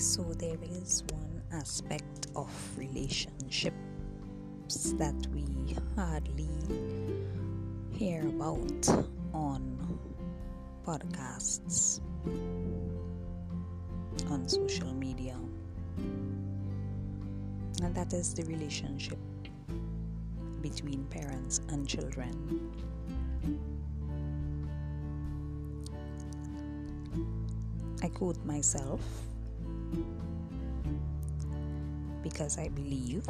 so there is one aspect of relationships that we hardly hear about on podcasts, on social media, and that is the relationship between parents and children. I quote myself because I believe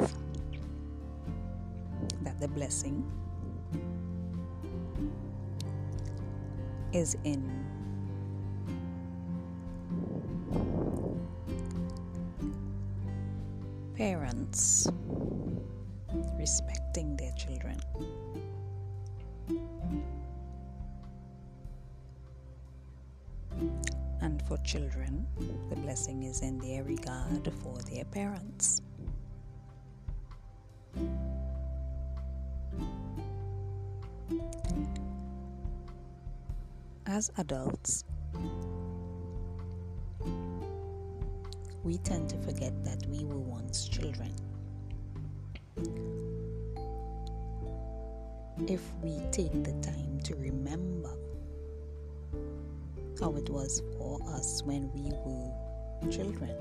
that the blessing is in parents respecting their children. And for children, the blessing is in their regard for their parents. As adults, we tend to forget that we were once children. If we take the time to remember how it was for us when we were children,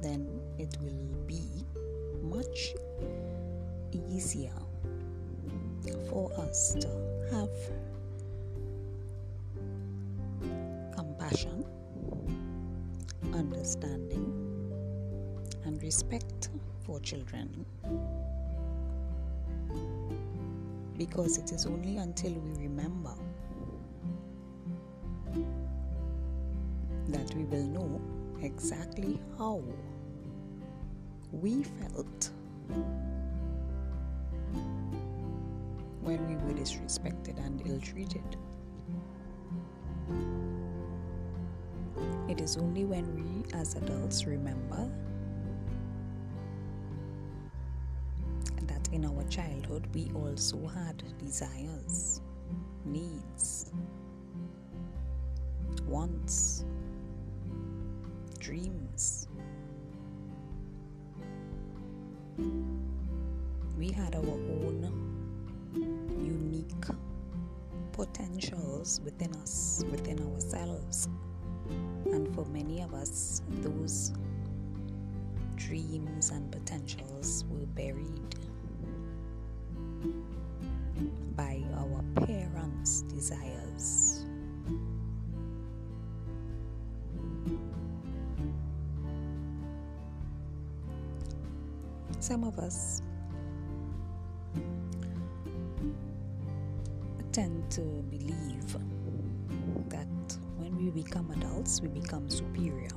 then it will be much easier for us to have compassion, understanding, and respect for children. Because it is only until we remember that we will know exactly how we felt when we were disrespected and ill treated. Is only when we as adults remember that in our childhood we also had desires, needs, wants, dreams. We had our own unique potentials within us, within ourselves. And for many of us, those dreams and potentials were buried by our parents' desires. Some of us tend to believe that when we become adults, we become superior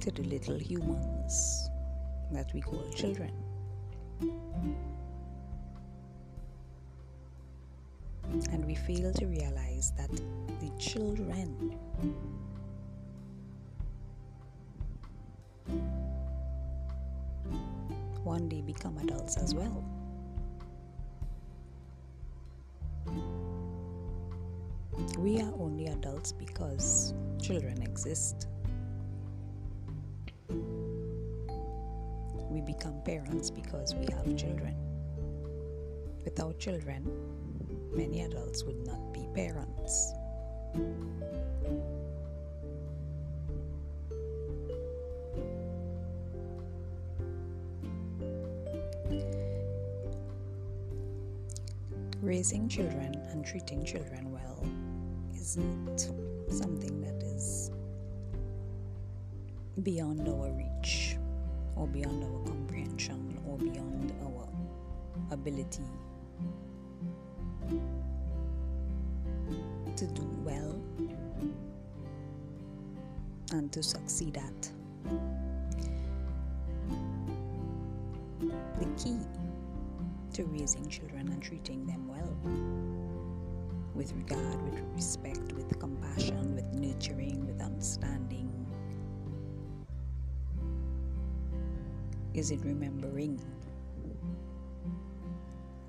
to the little humans that we call children. And we fail to realize that the children one day become adults as well. We are only adults because children exist. We become parents because we have children. Without children, many adults would not be parents. Raising children and treating children well isn't something that is beyond our reach or beyond our comprehension or beyond our ability to do well and to succeed at. The key to raising children and treating them well with regard, with respect, with compassion, with nurturing, with understanding is it remembering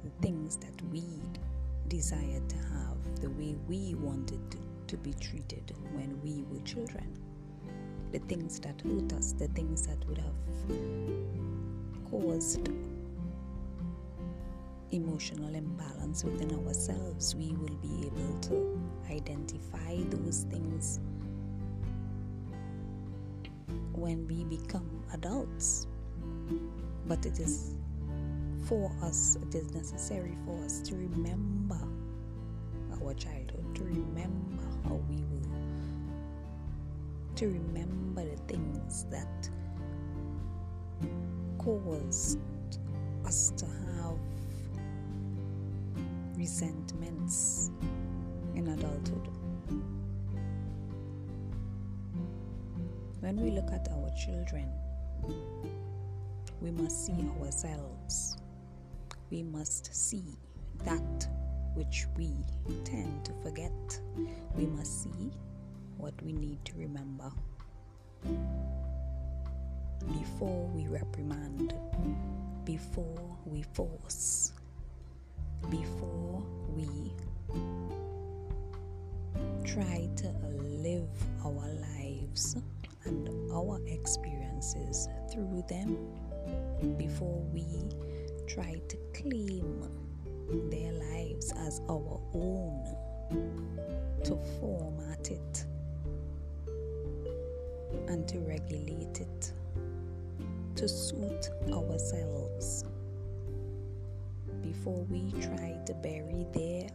the things that we desired to have the way we wanted to to be treated when we were children. The things that hurt us, the things that would have caused emotional imbalance within ourselves, we will be able to identify those things when we become adults. But it is for us, it is necessary for us to remember our childhood, to remember how we were, to remember the things that caused us to have resentments in adulthood. When we look at our children, we must see ourselves. We must see that which we tend to forget. We must see what we need to remember before we reprimand, before we force, through them before we try to claim their lives as our own, to format it and to regulate it to suit ourselves before we try to bury their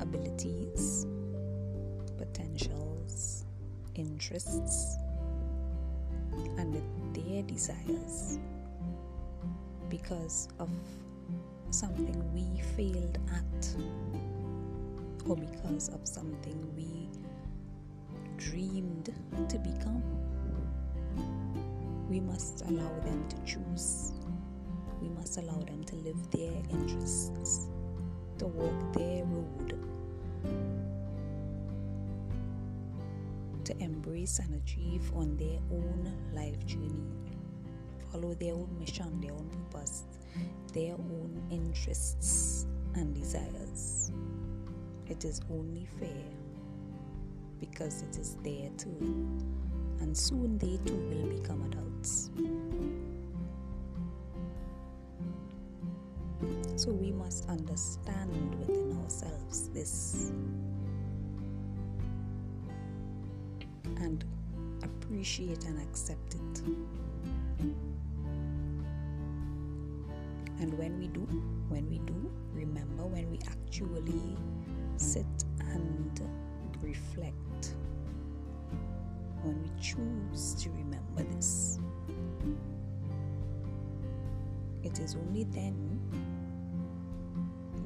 abilities, potentials, interests, and their desires because of something we failed at or because of something we dreamed to become. We must allow them to choose. We must allow them to live their interests, to walk their road, to embrace and achieve on their own life journey, follow their own mission, their own purpose, their own interests and desires. It is only fair because it is there too, and soon they too will become adults. So we must understand within ourselves this and appreciate and accept it. And when we do, when we do, remember when we actually sit and reflect, when we choose to remember this, it is only then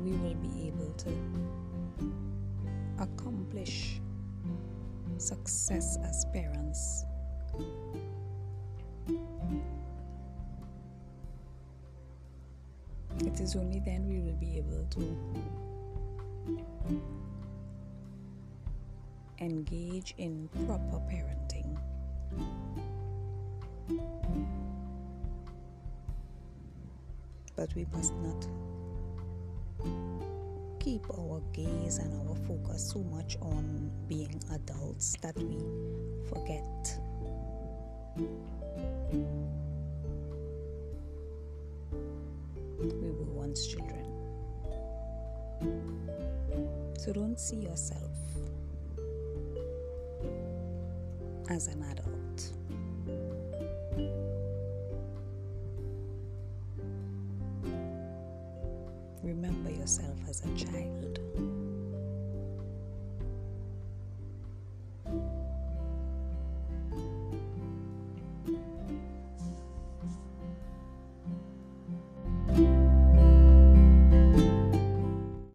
we will be able to accomplish success as parents. It is only then we will be able to engage in proper parenting. But we must not keep our gaze and our focus so much on being adults that we forget we were once children. So don't see yourself as an adult. Remember yourself as a child.